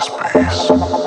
space.